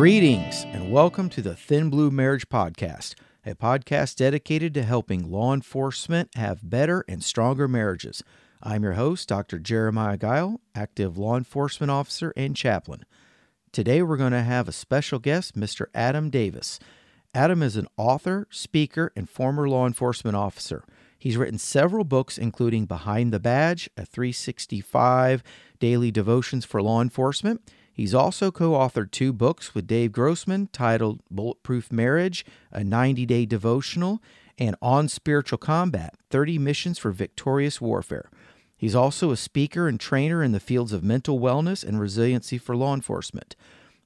Greetings and welcome to the Thin Blue Marriage Podcast, a podcast dedicated to helping law enforcement have better and stronger marriages. I'm your host, Dr. Jeremiah Guile, active law enforcement officer and chaplain. Today we're going to have a special guest, Mr. Adam Davis. Adam is an author, speaker, and former law enforcement officer. He's written several books, including Behind the Badge, a 365 daily devotions for law enforcement. He's also co authored two books with Dave Grossman titled Bulletproof Marriage, a 90 day devotional, and On Spiritual Combat 30 Missions for Victorious Warfare. He's also a speaker and trainer in the fields of mental wellness and resiliency for law enforcement.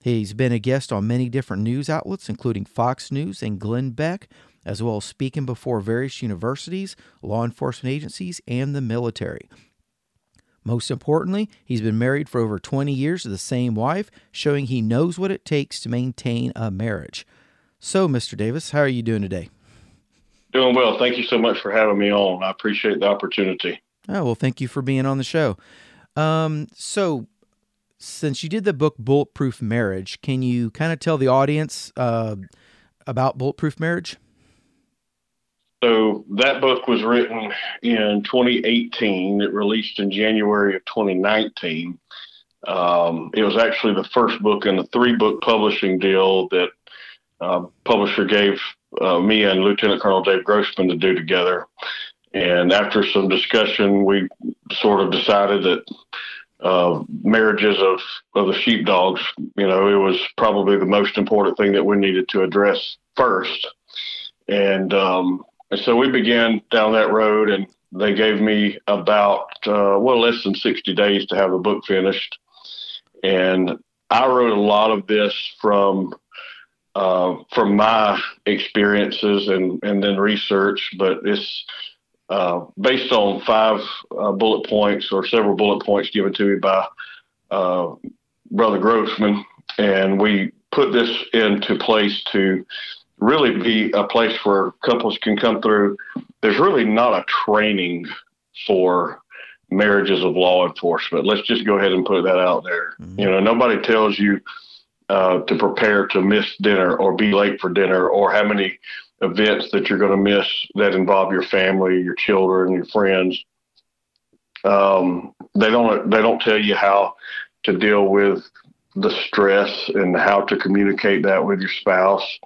He's been a guest on many different news outlets, including Fox News and Glenn Beck, as well as speaking before various universities, law enforcement agencies, and the military. Most importantly, he's been married for over 20 years to the same wife, showing he knows what it takes to maintain a marriage. So, Mr. Davis, how are you doing today? Doing well. Thank you so much for having me on. I appreciate the opportunity. Oh, well, thank you for being on the show. Um, so, since you did the book Bulletproof Marriage, can you kind of tell the audience uh, about Bulletproof Marriage? So that book was written in 2018. It released in January of 2019. Um, it was actually the first book in a three book publishing deal that uh, publisher gave uh, me and Lieutenant Colonel Dave Grossman to do together. And after some discussion, we sort of decided that uh, marriages of, of the sheepdogs, you know, it was probably the most important thing that we needed to address first. And um, and so we began down that road, and they gave me about, uh, well, less than 60 days to have the book finished. And I wrote a lot of this from uh, from my experiences and, and then research, but it's uh, based on five uh, bullet points or several bullet points given to me by uh, Brother Grossman. And we put this into place to really be a place where couples can come through. There's really not a training for marriages of law enforcement. Let's just go ahead and put that out there. Mm-hmm. You know, nobody tells you uh, to prepare to miss dinner or be late for dinner or how many events that you're going to miss that involve your family, your children, your friends. Um, they don't they don't tell you how to deal with the stress and how to communicate that with your spouse.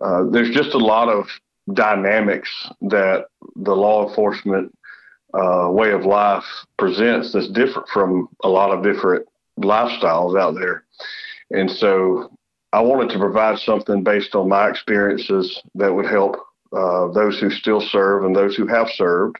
Uh, there's just a lot of dynamics that the law enforcement uh, way of life presents that's different from a lot of different lifestyles out there. And so I wanted to provide something based on my experiences that would help uh, those who still serve and those who have served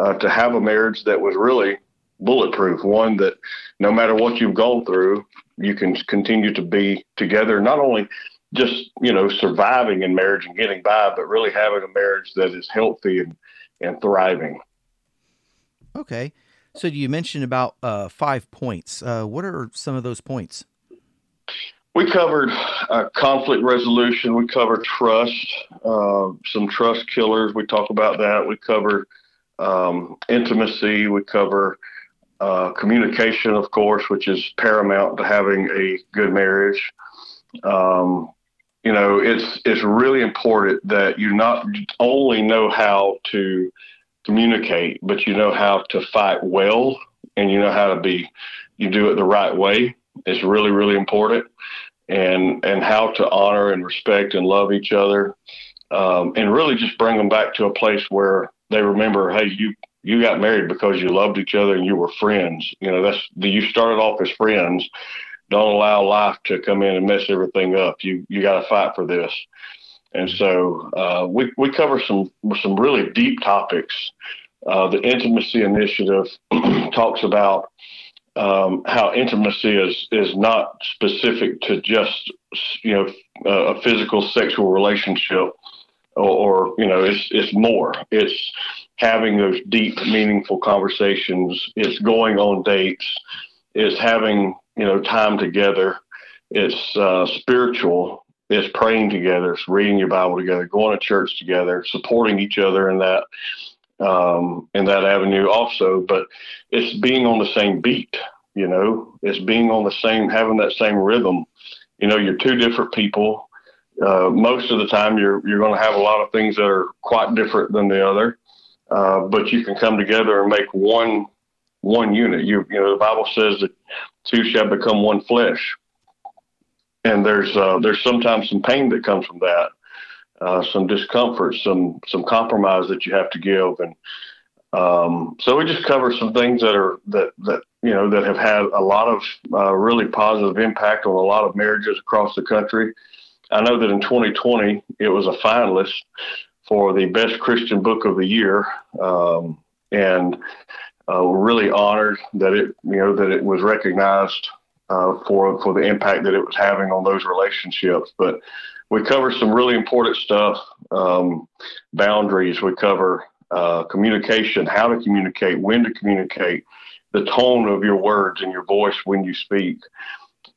uh, to have a marriage that was really bulletproof, one that no matter what you've gone through, you can continue to be together, not only just you know surviving in marriage and getting by, but really having a marriage that is healthy and and thriving. Okay, so you mentioned about uh, five points. Uh, what are some of those points? We covered uh, conflict resolution. We covered trust, uh, some trust killers. We talk about that. We cover um, intimacy. We cover uh, communication, of course, which is paramount to having a good marriage. Um, you know, it's it's really important that you not only know how to communicate, but you know how to fight well, and you know how to be, you do it the right way. It's really really important, and and how to honor and respect and love each other, um, and really just bring them back to a place where they remember, hey, you you got married because you loved each other and you were friends. You know, that's you started off as friends don't allow life to come in and mess everything up. You you got to fight for this. And so uh, we we cover some some really deep topics. Uh, the intimacy initiative talks about um, how intimacy is is not specific to just you know a physical sexual relationship, or, or you know it's it's more. It's having those deep, meaningful conversations. It's going on dates. It's having you know, time together. It's uh, spiritual. It's praying together. It's reading your Bible together, going to church together, supporting each other in that um, in that avenue also. But it's being on the same beat. You know, it's being on the same, having that same rhythm, you know, you're two different people. Uh, most of the time, you're you're going to have a lot of things that are quite different than the other, uh, but you can come together and make one one unit. You you know, the Bible says that two shall become one flesh, and there's uh, there's sometimes some pain that comes from that, uh, some discomfort, some some compromise that you have to give, and um, so we just cover some things that are that that you know that have had a lot of uh, really positive impact on a lot of marriages across the country. I know that in 2020 it was a finalist for the best Christian book of the year, um, and uh, we're really honored that it you know that it was recognized uh, for for the impact that it was having on those relationships. But we cover some really important stuff, um, boundaries. We cover uh, communication, how to communicate, when to communicate, the tone of your words and your voice when you speak,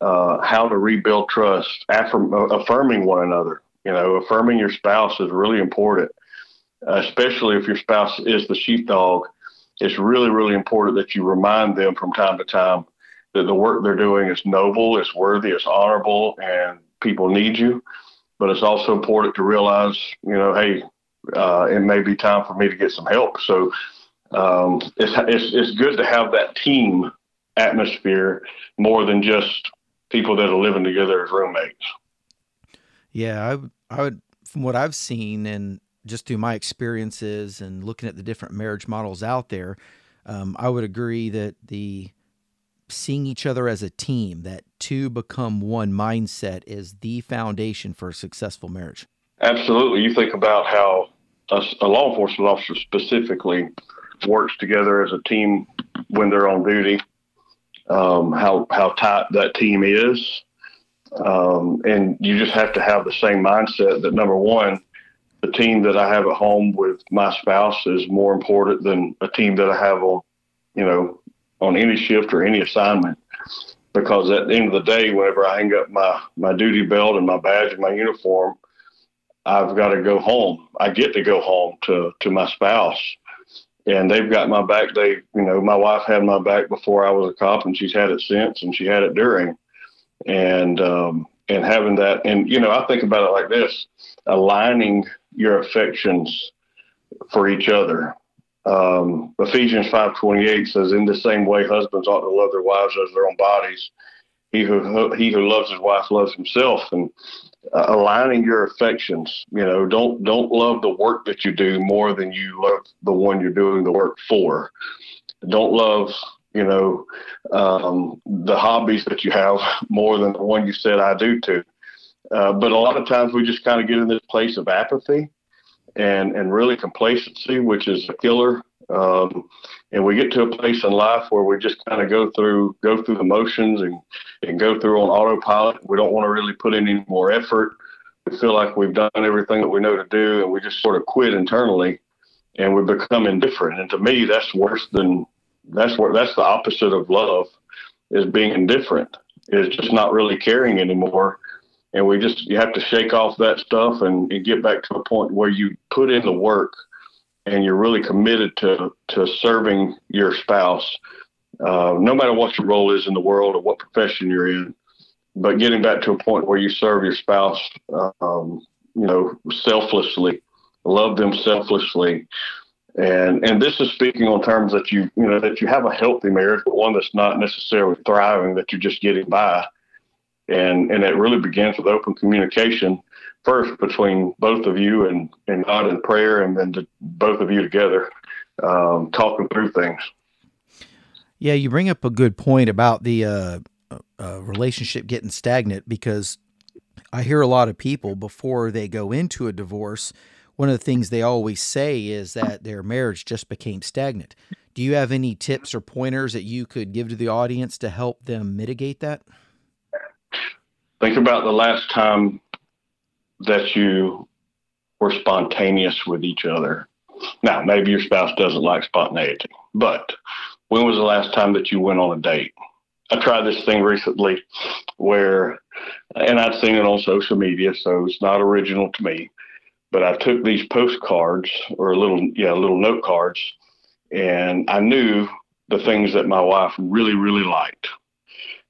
uh, how to rebuild trust, affirm, uh, affirming one another. You know, affirming your spouse is really important, especially if your spouse is the sheepdog. It's really, really important that you remind them from time to time that the work they're doing is noble, it's worthy, it's honorable, and people need you. But it's also important to realize, you know, hey, uh, it may be time for me to get some help. So um, it's, it's, it's good to have that team atmosphere more than just people that are living together as roommates. Yeah, I, I would, from what I've seen and just through my experiences and looking at the different marriage models out there, um, I would agree that the seeing each other as a team, that two become one mindset is the foundation for a successful marriage. Absolutely. You think about how a, a law enforcement officer specifically works together as a team when they're on duty. Um, how how tight that team is, um, and you just have to have the same mindset that number one, the team that I have at home with my spouse is more important than a team that I have on, you know, on any shift or any assignment. Because at the end of the day, whenever I hang up my my duty belt and my badge and my uniform, I've got to go home. I get to go home to to my spouse, and they've got my back. They, you know, my wife had my back before I was a cop, and she's had it since, and she had it during, and um, and having that, and you know, I think about it like this: aligning your affections for each other. Um, Ephesians five twenty eight says, "In the same way, husbands ought to love their wives as their own bodies. He who he who loves his wife loves himself." And uh, aligning your affections. You know, don't don't love the work that you do more than you love the one you're doing the work for. Don't love you know um, the hobbies that you have more than the one you said I do to. Uh, but a lot of times we just kind of get in this place of apathy and and really complacency, which is a killer. Um, and we get to a place in life where we just kind of go through go through the motions and and go through on autopilot. We don't want to really put in any more effort. We feel like we've done everything that we know to do, and we just sort of quit internally, and we become indifferent. And to me, that's worse than that's where that's the opposite of love is being indifferent. Is just not really caring anymore. And we just you have to shake off that stuff and, and get back to a point where you put in the work and you're really committed to to serving your spouse, uh, no matter what your role is in the world or what profession you're in. But getting back to a point where you serve your spouse, um, you know, selflessly, love them selflessly, and and this is speaking on terms that you you know that you have a healthy marriage, but one that's not necessarily thriving, that you're just getting by, and and it really begins with open communication first between both of you and, and God in prayer, and then both of you together um, talking through things. Yeah, you bring up a good point about the uh, uh, relationship getting stagnant because I hear a lot of people before they go into a divorce. One of the things they always say is that their marriage just became stagnant. Do you have any tips or pointers that you could give to the audience to help them mitigate that? Think about the last time that you were spontaneous with each other. Now, maybe your spouse doesn't like spontaneity, but when was the last time that you went on a date? I tried this thing recently where, and I'd seen it on social media, so it's not original to me, but I took these postcards or little, yeah, little note cards, and I knew the things that my wife really, really liked.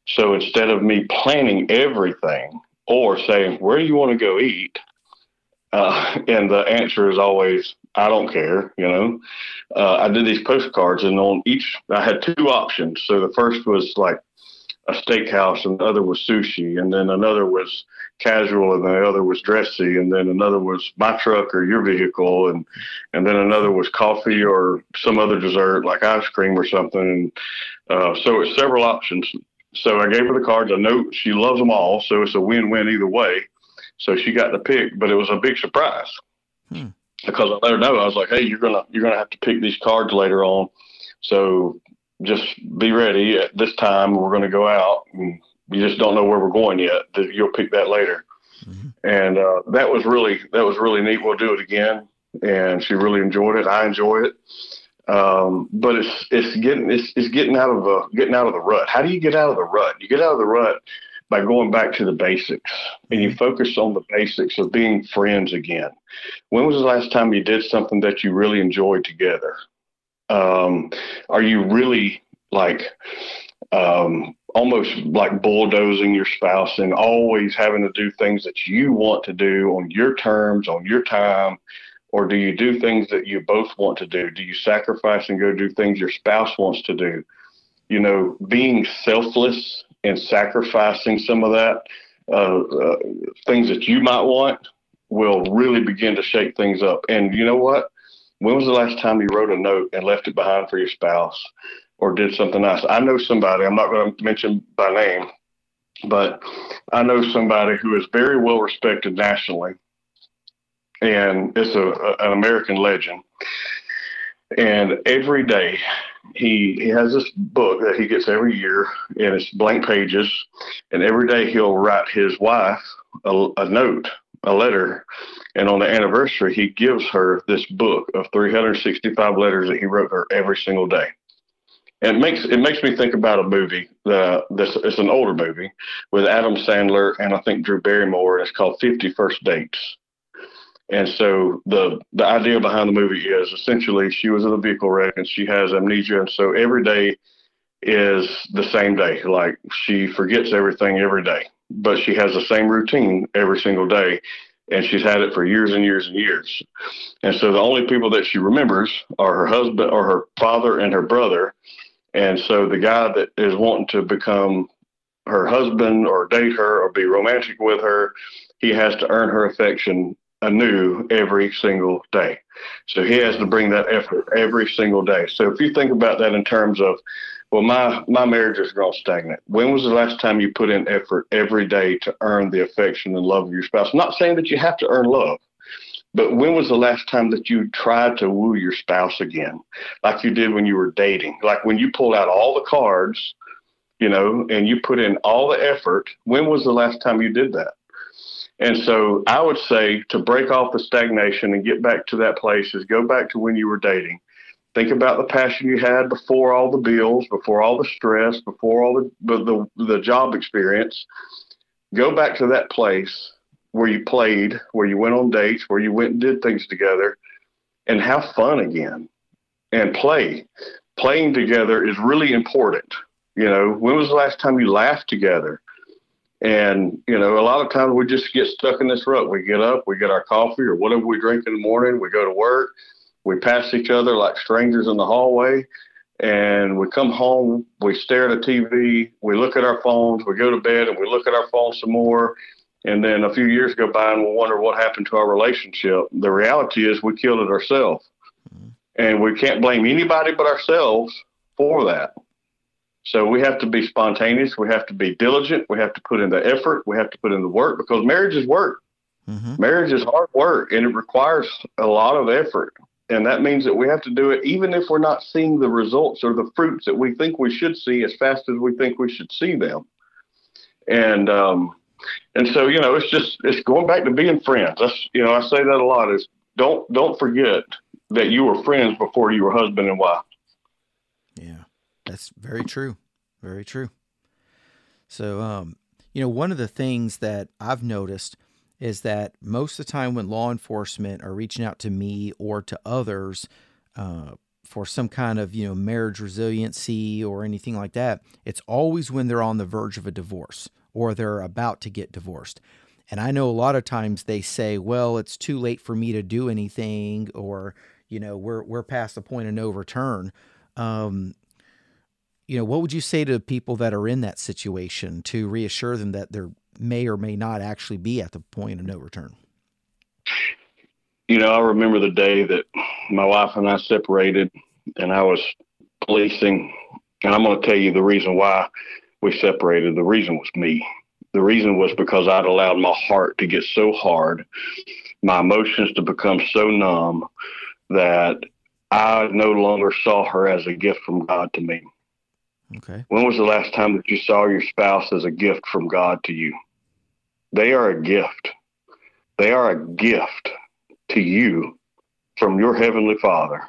So instead of me planning everything or saying, where do you want to go eat? Uh, and the answer is always, I don't care. You know, uh, I did these postcards, and on each, I had two options. So the first was like a steakhouse, and the other was sushi, and then another was casual, and the other was dressy, and then another was my truck or your vehicle, and and then another was coffee or some other dessert like ice cream or something. And uh, so it's several options. So I gave her the cards. I know she loves them all, so it's a win-win either way. So she got to pick, but it was a big surprise hmm. because I let her know I was like, "Hey, you're gonna you're gonna have to pick these cards later on, so just be ready. At this time, we're going to go out, and you just don't know where we're going yet. You'll pick that later." Mm-hmm. And uh, that was really that was really neat. We'll do it again, and she really enjoyed it. I enjoy it. Um, but it's it's getting it's, it's getting out of the getting out of the rut. How do you get out of the rut? You get out of the rut by going back to the basics and you focus on the basics of being friends again. When was the last time you did something that you really enjoyed together? Um, are you really like um, almost like bulldozing your spouse and always having to do things that you want to do on your terms, on your time? Or do you do things that you both want to do? Do you sacrifice and go do things your spouse wants to do? You know, being selfless and sacrificing some of that uh, uh, things that you might want will really begin to shake things up. And you know what? When was the last time you wrote a note and left it behind for your spouse or did something nice? I know somebody, I'm not going to mention by name, but I know somebody who is very well respected nationally and it's a, a an American legend. And every day he he has this book that he gets every year, and it's blank pages. And every day he'll write his wife a, a note, a letter, and on the anniversary he gives her this book of 365 letters that he wrote her every single day. And it makes it makes me think about a movie. Uh, this it's an older movie with Adam Sandler and I think Drew Barrymore. It's called Fifty First Dates. And so the the idea behind the movie is essentially she was in a vehicle wreck and she has amnesia, and so every day is the same day. Like she forgets everything every day, but she has the same routine every single day, and she's had it for years and years and years. And so the only people that she remembers are her husband or her father and her brother. And so the guy that is wanting to become her husband or date her or be romantic with her, he has to earn her affection anew every single day. So he has to bring that effort every single day. So if you think about that in terms of, well, my, my marriage is grown stagnant. When was the last time you put in effort every day to earn the affection and love of your spouse? I'm not saying that you have to earn love, but when was the last time that you tried to woo your spouse again, like you did when you were dating? Like when you pulled out all the cards, you know, and you put in all the effort. When was the last time you did that? And so I would say to break off the stagnation and get back to that place is go back to when you were dating. Think about the passion you had before all the bills, before all the stress, before all the, the, the, job experience. Go back to that place where you played, where you went on dates, where you went and did things together, and have fun again and play. Playing together is really important. You know, when was the last time you laughed together? And, you know, a lot of times we just get stuck in this rut. We get up, we get our coffee or whatever we drink in the morning, we go to work, we pass each other like strangers in the hallway, and we come home, we stare at a TV, we look at our phones, we go to bed and we look at our phones some more. And then a few years go by and we wonder what happened to our relationship. The reality is we killed it ourselves. Mm-hmm. And we can't blame anybody but ourselves for that. So we have to be spontaneous. We have to be diligent. We have to put in the effort. We have to put in the work because marriage is work. Mm-hmm. Marriage is hard work and it requires a lot of effort. And that means that we have to do it even if we're not seeing the results or the fruits that we think we should see as fast as we think we should see them. And um, and so you know, it's just it's going back to being friends. That's you know, I say that a lot. Is don't don't forget that you were friends before you were husband and wife. That's very true. Very true. So, um, you know, one of the things that I've noticed is that most of the time when law enforcement are reaching out to me or to others uh, for some kind of you know marriage resiliency or anything like that, it's always when they're on the verge of a divorce or they're about to get divorced. And I know a lot of times they say, "Well, it's too late for me to do anything," or you know, we're we're past the point of no return. Um, you know, what would you say to people that are in that situation to reassure them that there may or may not actually be at the point of no return? You know, I remember the day that my wife and I separated, and I was policing, and I'm going to tell you the reason why we separated. The reason was me. The reason was because I'd allowed my heart to get so hard, my emotions to become so numb that I no longer saw her as a gift from God to me. Okay. When was the last time that you saw your spouse as a gift from God to you? They are a gift. They are a gift to you from your heavenly Father.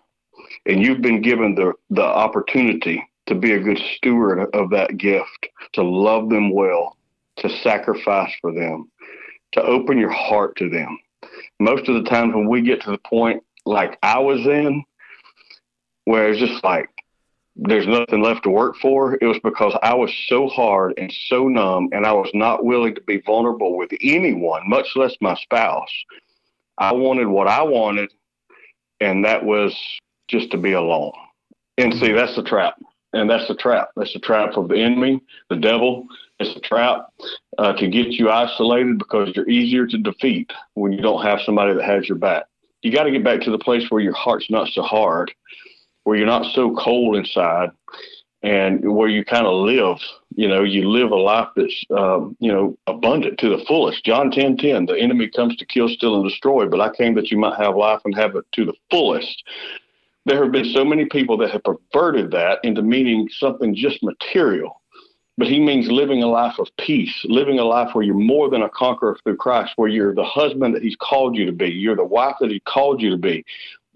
And you've been given the, the opportunity to be a good steward of that gift, to love them well, to sacrifice for them, to open your heart to them. Most of the times when we get to the point like I was in, where it's just like there's nothing left to work for, it was because I was so hard and so numb, and I was not willing to be vulnerable with anyone, much less my spouse. I wanted what I wanted, and that was just to be alone. And see, that's the trap. And that's the trap. That's the trap of the enemy, the devil. It's a trap uh, to get you isolated because you're easier to defeat when you don't have somebody that has your back. You got to get back to the place where your heart's not so hard where you're not so cold inside and where you kind of live, you know, you live a life that's, um, you know, abundant to the fullest. John 10 10, the enemy comes to kill, steal, and destroy, but I came that you might have life and have it to the fullest. There have been so many people that have perverted that into meaning something just material. But he means living a life of peace, living a life where you're more than a conqueror through Christ, where you're the husband that he's called you to be, you're the wife that he called you to be,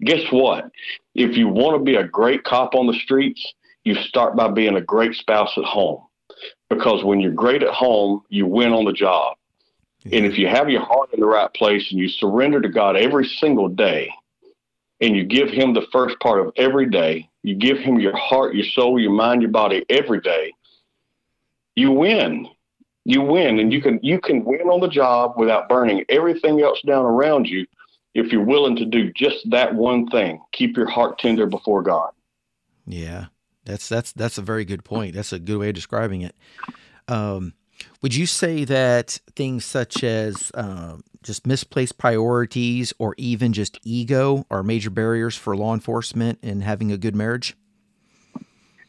guess what? If you want to be a great cop on the streets, you start by being a great spouse at home. Because when you're great at home, you win on the job. And if you have your heart in the right place and you surrender to God every single day, and you give Him the first part of every day, you give Him your heart, your soul, your mind, your body every day, you win. You win, and you can you can win on the job without burning everything else down around you if you're willing to do just that one thing, keep your heart tender before God. Yeah, that's that's that's a very good point. That's a good way of describing it. Um, would you say that things such as uh, just misplaced priorities or even just ego are major barriers for law enforcement in having a good marriage?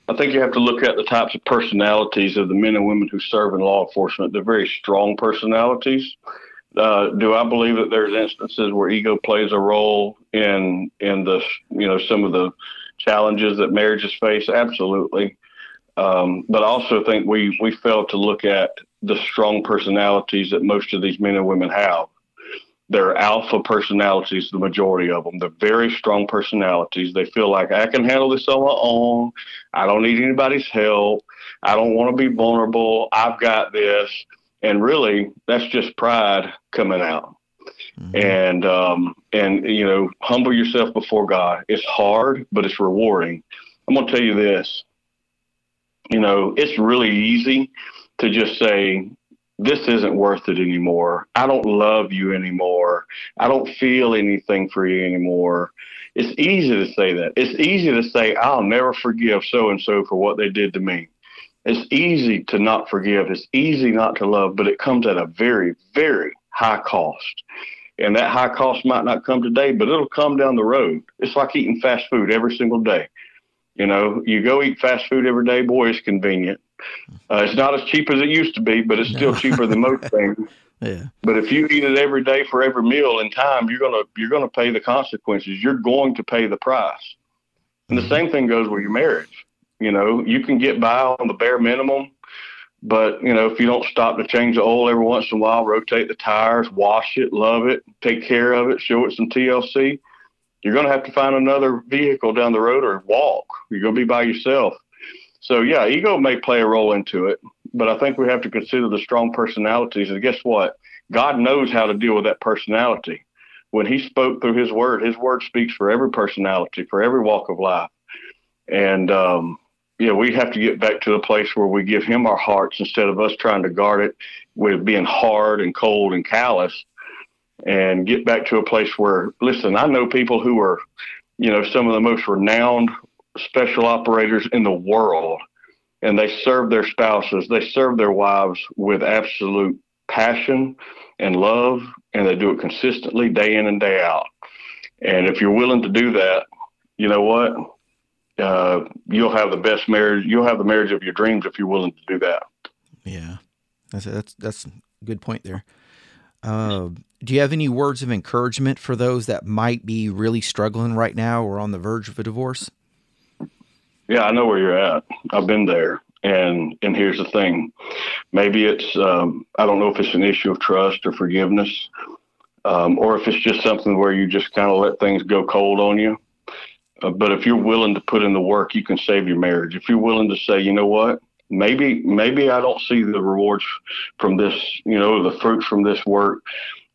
I think you have to look at the types of personalities of the men and women who serve in law enforcement. They're very strong personalities. Uh, do I believe that there's instances where ego plays a role in in the you know some of the challenges that marriages face? Absolutely. Um, but I also think we we fail to look at the strong personalities that most of these men and women have. They're alpha personalities, the majority of them. They're very strong personalities. They feel like I can handle this on my own. I don't need anybody's help. I don't want to be vulnerable. I've got this and really that's just pride coming out. Mm-hmm. and um and you know humble yourself before god. It's hard but it's rewarding. I'm going to tell you this. You know it's really easy to just say this isn't worth it anymore. I don't love you anymore. I don't feel anything for you anymore. It's easy to say that. It's easy to say i'll never forgive so and so for what they did to me it's easy to not forgive. It's easy not to love, but it comes at a very, very high cost. And that high cost might not come today, but it'll come down the road. It's like eating fast food every single day. You know, you go eat fast food every day, boy, it's convenient. Uh, it's not as cheap as it used to be, but it's still no. cheaper than most things. Yeah. But if you eat it every day for every meal in time, you're gonna you're gonna pay the consequences. You're going to pay the price. And the mm-hmm. same thing goes with your marriage. You know, you can get by on the bare minimum, but you know, if you don't stop to change the oil every once in a while, rotate the tires, wash it, love it, take care of it, show it some TLC, you're going to have to find another vehicle down the road or walk. You're going to be by yourself. So yeah, ego may play a role into it, but I think we have to consider the strong personalities. And guess what? God knows how to deal with that personality. When He spoke through His Word, His Word speaks for every personality, for every walk of life. And um, yeah, we have to get back to a place where we give Him our hearts instead of us trying to guard it with being hard and cold and callous. And get back to a place where, listen, I know people who are, you know, some of the most renowned special operators in the world, and they serve their spouses, they serve their wives with absolute passion and love, and they do it consistently day in and day out. And if you're willing to do that, you know what? Uh, you'll have the best marriage. You'll have the marriage of your dreams if you're willing to do that. Yeah, that's that's that's a good point there. Uh, do you have any words of encouragement for those that might be really struggling right now or on the verge of a divorce? Yeah, I know where you're at. I've been there. And and here's the thing, maybe it's um, I don't know if it's an issue of trust or forgiveness, um, or if it's just something where you just kind of let things go cold on you. Uh, but if you're willing to put in the work, you can save your marriage. If you're willing to say, you know what, maybe maybe I don't see the rewards from this, you know, the fruits from this work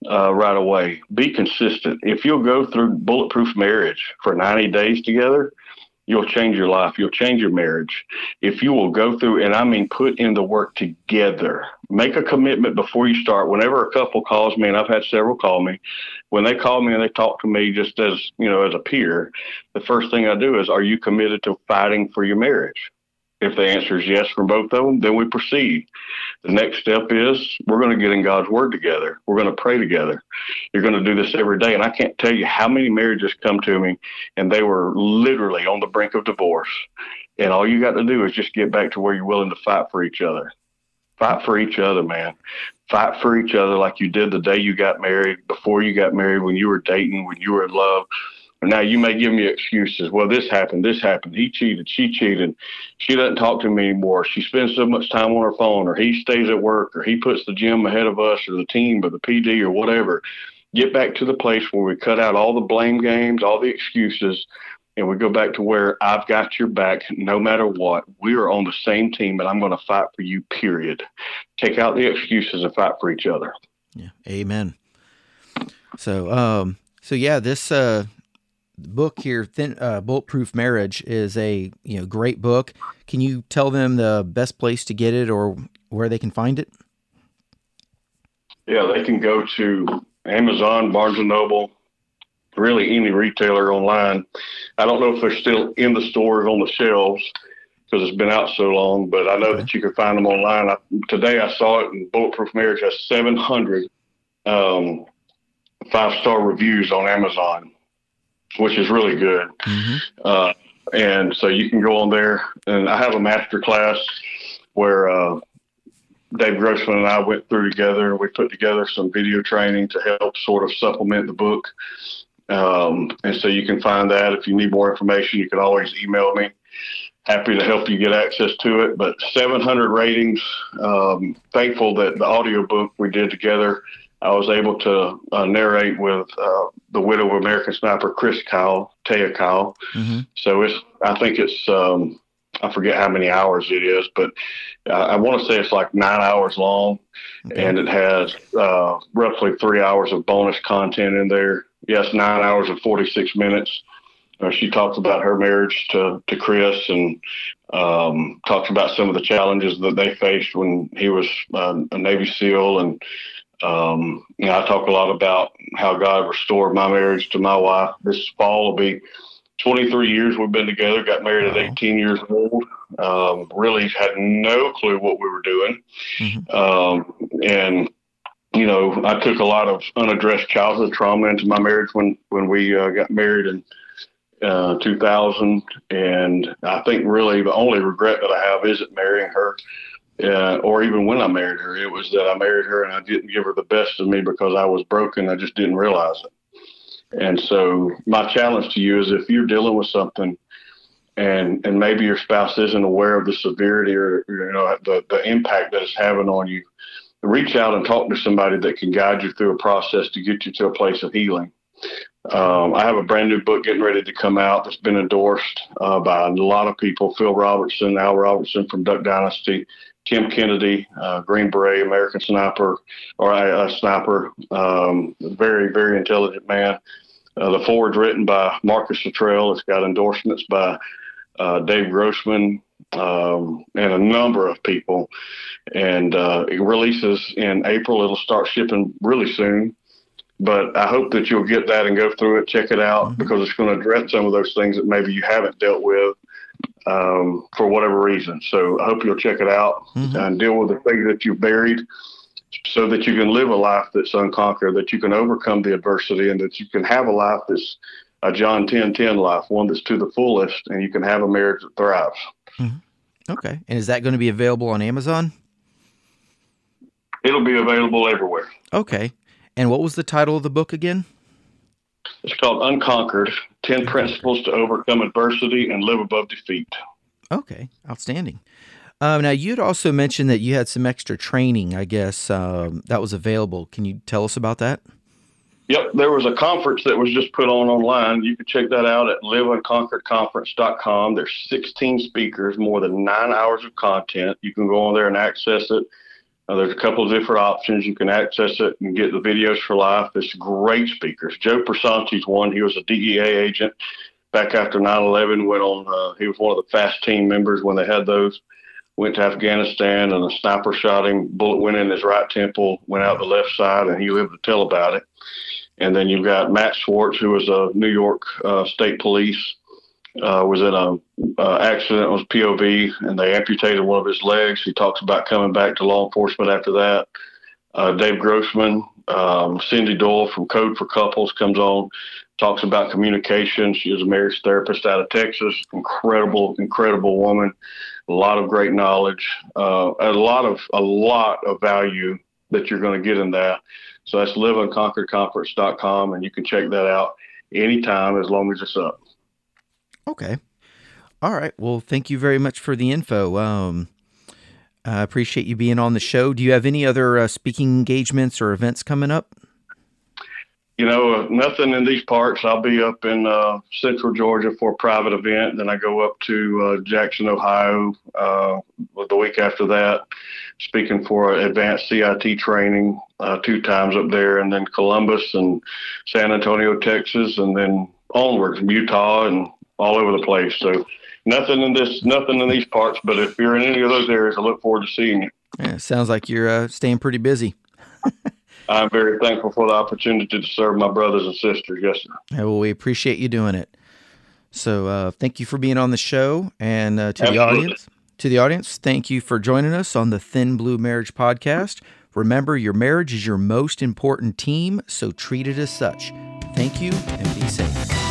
uh, right away. Be consistent. If you'll go through bulletproof marriage for 90 days together, you'll change your life. You'll change your marriage. If you will go through, and I mean, put in the work together, make a commitment before you start. Whenever a couple calls me, and I've had several call me, when they call me and they talk to me just as, you know, as a peer, the first thing I do is, are you committed to fighting for your marriage? If the answer is yes from both of them, then we proceed. The next step is we're going to get in God's Word together. We're going to pray together. You're going to do this every day. And I can't tell you how many marriages come to me and they were literally on the brink of divorce. And all you got to do is just get back to where you're willing to fight for each other. Fight for each other, man. Fight for each other like you did the day you got married, before you got married, when you were dating, when you were in love now you may give me excuses. Well, this happened, this happened. He cheated, she cheated. She doesn't talk to me anymore. She spends so much time on her phone, or he stays at work, or he puts the gym ahead of us, or the team, or the PD, or whatever. Get back to the place where we cut out all the blame games, all the excuses, and we go back to where I've got your back no matter what. We are on the same team, and I'm going to fight for you, period. Take out the excuses and fight for each other. Yeah. Amen. So, um, so yeah, this, uh, book here, Thin, uh, Bulletproof Marriage, is a you know great book. Can you tell them the best place to get it or where they can find it? Yeah, they can go to Amazon, Barnes and Noble, really any retailer online. I don't know if they're still in the stores on the shelves because it's been out so long, but I know okay. that you can find them online. I, today I saw it, and Bulletproof Marriage has 700 um, five star reviews on Amazon which is really good. Mm-hmm. Uh, and so you can go on there, and I have a master class where uh, Dave Grossman and I went through together, and we put together some video training to help sort of supplement the book. Um, and so you can find that. If you need more information, you can always email me. Happy to help you get access to it. But 700 ratings. Um, thankful that the audiobook we did together I was able to uh, narrate with uh, the widow of American sniper Chris Kyle, Taya Kyle. Mm-hmm. So it's, I think it's, um, I forget how many hours it is, but uh, I want to say it's like nine hours long, okay. and it has uh, roughly three hours of bonus content in there. Yes, nine hours and forty six minutes. Uh, she talks about her marriage to to Chris and um, talks about some of the challenges that they faced when he was uh, a Navy SEAL and um, you know, I talk a lot about how God restored my marriage to my wife. This fall will be 23 years we've been together. Got married at 18 years old. Um, really had no clue what we were doing, mm-hmm. um, and you know, I took a lot of unaddressed childhood trauma into my marriage when when we uh, got married in uh, 2000. And I think really the only regret that I have isn't marrying her uh, or even when I married her, it was that I married her and I didn't give her the best of me because I was broken. I just didn't realize it. And so my challenge to you is if you're dealing with something and and maybe your spouse isn't aware of the severity or you know the the impact that it's having on you, reach out and talk to somebody that can guide you through a process to get you to a place of healing. Um, I have a brand new book getting ready to come out that's been endorsed uh, by a lot of people. Phil Robertson, Al Robertson from Duck Dynasty, Tim Kennedy, uh, Green Beret, American sniper, or a, a sniper, um, very, very intelligent man. Uh, the foreword's written by Marcus Luttrell. It's got endorsements by uh, Dave Grossman, um, and a number of people. And uh, it releases in April. It'll start shipping really soon. But I hope that you'll get that and go through it, check it out, mm-hmm. because it's going to address some of those things that maybe you haven't dealt with um, for whatever reason. So I hope you'll check it out mm-hmm. and deal with the things that you've buried so that you can live a life that's unconquered, that you can overcome the adversity, and that you can have a life that's a John 10 10 life, one that's to the fullest, and you can have a marriage that thrives. Mm-hmm. Okay. And is that going to be available on Amazon? It'll be available everywhere. Okay. And what was the title of the book again? It's called Unconquered 10 Principles to Overcome Adversity and Live Above Defeat. Okay. Outstanding. Um, now, you'd also mentioned that you had some extra training, I guess, um, that was available. Can you tell us about that? Yep, there was a conference that was just put on online. You can check that out at liveunconqueredconference.com. There's 16 speakers, more than nine hours of content. You can go on there and access it. Uh, there's a couple of different options. You can access it and get the videos for life. There's great speakers. Joe Persanti's one. He was a DEA agent back after 9/11. Went on. Uh, he was one of the FAST team members when they had those. Went to Afghanistan and a sniper shot him. Bullet went in his right temple, went out the left side, and he lived to tell about it. And then you've got Matt Schwartz, who was a New York uh, State Police, uh, was in a uh, accident was POV, and they amputated one of his legs. He talks about coming back to law enforcement after that. Uh, Dave Grossman, um, Cindy Doyle from Code for Couples comes on, talks about communication. She is a marriage therapist out of Texas. Incredible, incredible woman. A lot of great knowledge. Uh, a lot of a lot of value that you're going to get in that. So that's liveunconqueredconference.com, and you can check that out anytime as long as it's up. Okay. All right. Well, thank you very much for the info. Um, I appreciate you being on the show. Do you have any other uh, speaking engagements or events coming up? You know, uh, nothing in these parts. I'll be up in uh, Central Georgia for a private event. Then I go up to uh, Jackson, Ohio, uh, the week after that speaking for advanced CIT training uh, two times up there, and then Columbus and San Antonio, Texas, and then onwards Utah and all over the place. So nothing in this, nothing in these parts. But if you're in any of those areas, I look forward to seeing you. Yeah, sounds like you're uh, staying pretty busy. I'm very thankful for the opportunity to serve my brothers and sisters. Yes, sir. Yeah, well, we appreciate you doing it. So uh, thank you for being on the show and uh, to Absolutely. the audience. To the audience, thank you for joining us on the Thin Blue Marriage Podcast. Remember, your marriage is your most important team, so treat it as such. Thank you and be safe.